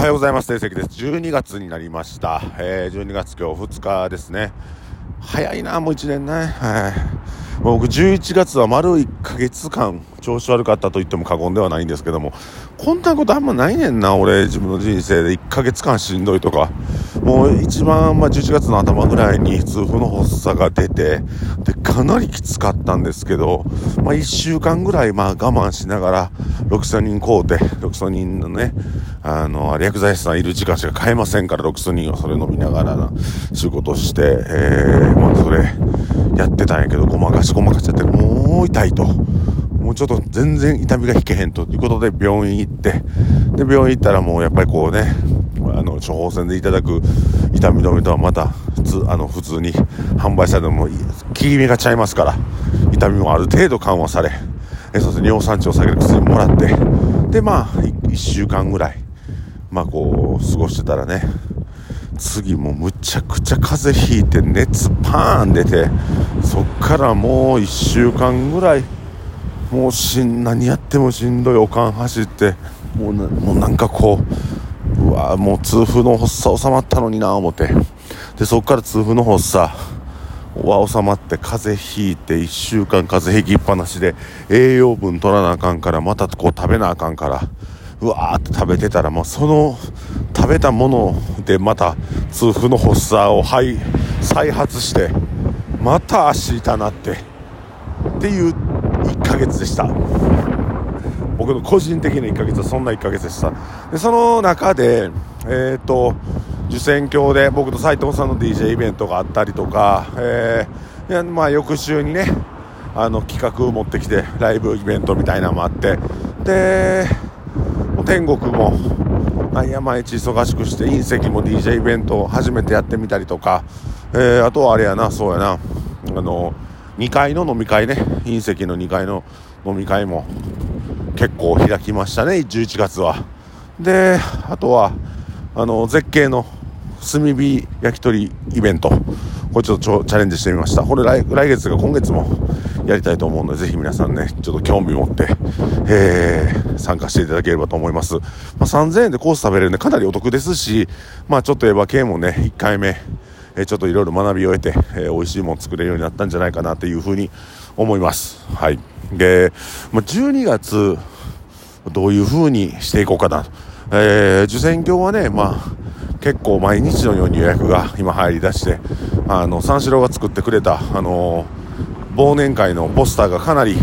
はようございます。定石です。12月になりました。えー、12月今日2日ですね。早いな、もう1年ね。はい。僕11月は丸1ヶ月間調子悪かったと言っても過言ではないんですけども、こんなことあんまないねんな、俺、自分の人生で1ヶ月間しんどいとか。もう一番、まあ、11月の頭ぐらいに痛風の発作が出て、で、かなりきつかったんですけど、まあ、1週間ぐらい、まあ、我慢しながら、ロキソニン買うて、ロキソニンのね、あの、薬剤師さんいる時間しか買えませんから、ロキソニンをそれ飲みながらな、仕事して、えー、まあ、それ、やってたんやけど、ごまかしごまかしちゃって、もう痛いと。もうちょっと全然痛みが引けへんということで病院行って、で、病院行ったらもうやっぱりこうね、あの、処方箋でいただく痛み止めとはまた、普通、あの、普通に販売されても、効き目がちゃいますから、痛みもある程度緩和され、えそして尿酸値を下げる薬もらって、で、まあ、1週間ぐらい、まあこう、過ごしてたらね、次もむちゃくちゃ風邪ひいて熱パーン出てそっからもう1週間ぐらいもうしん何やってもしんどいおかん走ってもうもうなんかこううわもう痛風の発作収まったのにな思って。でそっから痛風の発作。は収まって風邪ひいて1週間風邪ひきっぱなしで栄養分取らなあかんからまたこう食べなあかんから。うわーって食べてたらもうその食べたものでまた痛風の発作を再発してまた足痛なって。っていう1ヶ月でした。僕の個人的な1ヶ月はそんな1ヶ月でした。でその中でえっ、ー、と受選郷で僕と斉藤さんの DJ イベントがあったりとか、えー、まあ翌週にねあの企画を持ってきてライブイベントみたいなのもあってで天国も毎日忙しくして隕石も DJ イベントを初めてやってみたりとか、えー、あとはあれやなそうやなあの2階の飲み会ね隕石の2階の飲み会も結構開きましたね11月はであとはあの絶景の炭火焼き鳥イベントこれちょっとチャレンジしてみましたこれ来月が今月もやりたいと思うのでぜひ皆さんねちょっと興味持って、えー、参加していただければと思います、まあ、3000円でコース食べれるんでかなりお得ですしまあちょっとエヴァ系もね1回目えちょっといろいろ学びを得て、えー、美味しいもの作れるようになったんじゃないかなというふうに思います。はい。で、まあ、12月、どういうふうにしていこうかなと。えー、受選業はね、まあ、結構毎日のように予約が今入り出して、あの、三四郎が作ってくれた、あの、忘年会のポスターがかなり、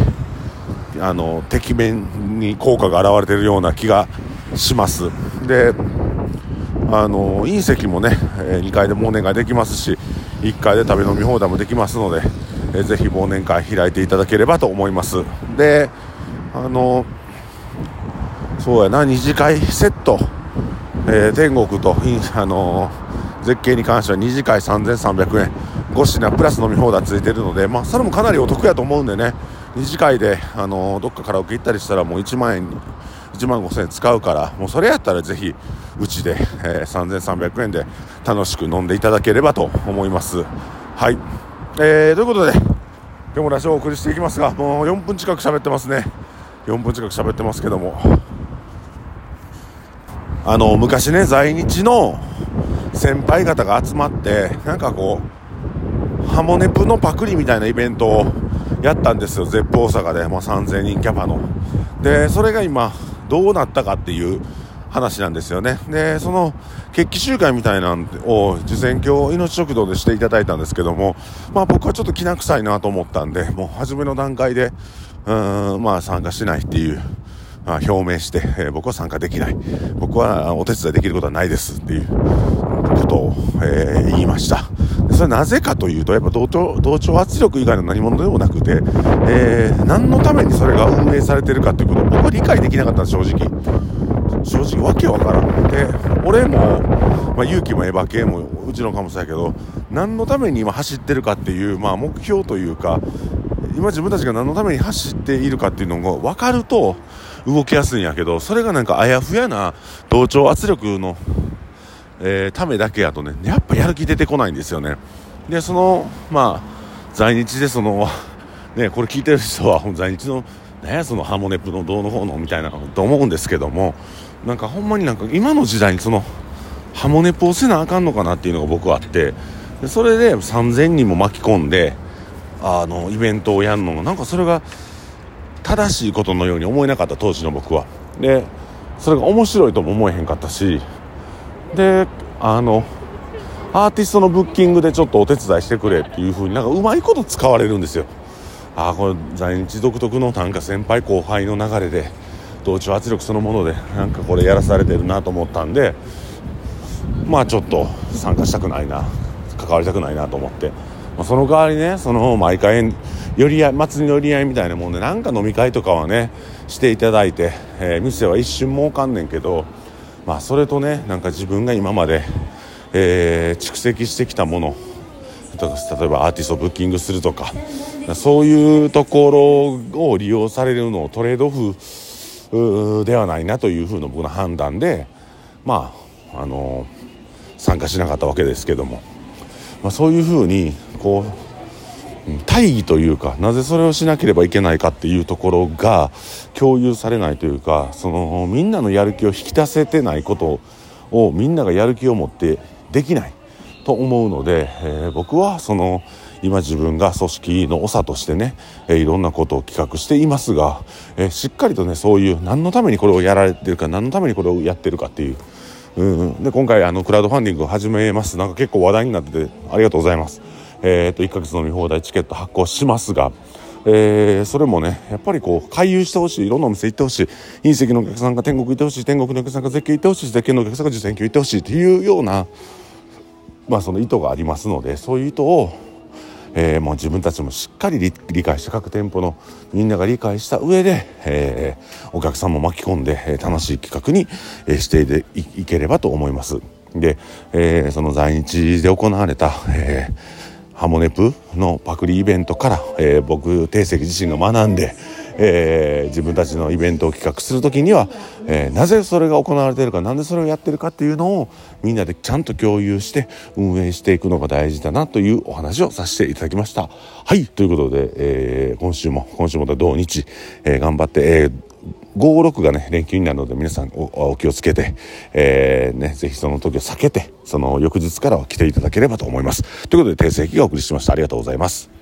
あの、てきめんに効果が現れているような気がします。で、あの隕石もね、え2階で忘年会できますし1階で食べ飲み放題もできますので、えー、ぜひ忘年会開いていただければと思います。であのそうやな二次会セット、えー、天国とあの絶景に関しては二次会3300円。5品プラス飲み放題ついてるので、まあ、それもかなりお得やと思うんでね。二次会であのどっかカラオケ行ったりしたらもう1万円1万5000円使うからもうそれやったらぜひうちで、えー、3300円で楽しく飲んでいただければと思います。はい、えー、ということで今日もラジオをお送りしていきますがもう4分近く喋ってますね。4分近く喋ってますけども。あの昔ね在日の先輩方が集まってなんかこうハモネプのパクリみたいなイベントをやったんですよ、ゼップ大阪で、もう3000人キャパの。で、それが今、どうなったかっていう話なんですよね。で、その決起集会みたいなのを受選教命食堂でしていただいたんですけども、まあ僕はちょっときな臭いなと思ったんで、もう初めの段階で、うーん、まあ参加しないっていう、まあ、表明して、えー、僕は参加できない。僕はお手伝いできることはないですっていうことを、えー、言いました。それはなぜかというと、やっぱ同調同調圧力以外の何者でもなくて、えー、何のためにそれが運営されてるかということを僕は理解できなかった正直。正直わけわからん。で、俺も、まあ、勇気もエヴァ系もうちのかもそうやけど、何のために今走ってるかっていう、まあ、目標というか、今自分たちが何のために走っているかっていうのが分かると動きやすいんやけど、それがなんかあやふやな同調圧力のえー、ためだけやとね、やっぱやる気出てこないんですよね。で、その、まあ、在日でその、ね、これ聞いてる人は在日の、ね、そのハモネプのどうの方のみたいなと思うんですけども、なんかほんまになんか今の時代にそのハモネポをせなあかんのかなっていうのが僕はあってでそれで3000人も巻き込んであのイベントをやるのもなんかそれが正しいことのように思えなかった当時の僕は。でそれが面白いとも思えへんかったしであのアーティストのブッキングでちょっとお手伝いしてくれっていう風になんかうまいこと使われるんですよ。ああこれ在日独特のなんか先輩後輩の流れで同調圧力そのものでなんかこれやらされてるなと思ったんでまあちょっと参加したくないな関わりたくないなと思って、まあ、その代わりねその毎回寄り合い祭りの寄り合いみたいなもんでなんか飲み会とかはねしていただいて、えー、店は一瞬儲かんねんけどまあそれとねなんか自分が今まで、えー、蓄積してきたもの例えばアーティストをブッキングするとかそういうところを利用されるのをトレードオフではないなというふうな僕の判断でまああの参加しなかったわけですけども、まあ、そういうふうにこう大義というかなぜそれをしなければいけないかっていうところが共有されないというかそのみんなのやる気を引き出せてないことをみんながやる気を持ってできない。と思うので、えー、僕はその今自分が組織の長としてね、えー、いろんなことを企画していますが、えー、しっかりとねそういう何のためにこれをやられてるか何のためにこれをやってるかっていう。うん、で今回あのクラウドファンディングを始めますなんか結構話題になっててありがとうございます。えー、と1ヶ月飲み放題チケット発行しますが、えー、それもねやっぱりこう回遊してほしいいろんなお店行ってほしい隕石のお客さんが天国行ってほしい天国のお客さんが絶景行ってほしい絶景のお客さんが受選挙行ってほしいっていうような、まあ、その意図がありますのでそういう意図を、えー、もう自分たちもしっかり理解して各店舗のみんなが理解した上で、えー、お客さんも巻き込んで、楽しい企画に、え、していければと思います。で、えー、その在日で行われた、えハモネプのパクリイベントから、え、僕定石自身が学んで、えー、自分たちのイベントを企画する時には、えー、なぜそれが行われているかなんでそれをやってるかっていうのをみんなでちゃんと共有して運営していくのが大事だなというお話をさせていただきました。はいということで、えー、今週も今週も土日、え、頑張って、え56がね連休になるので皆さんお気をつけて、えーね、ぜひその時を避けてその翌日からは来ていただければと思います。ということで訂正機がお送りしました。ありがとうございます。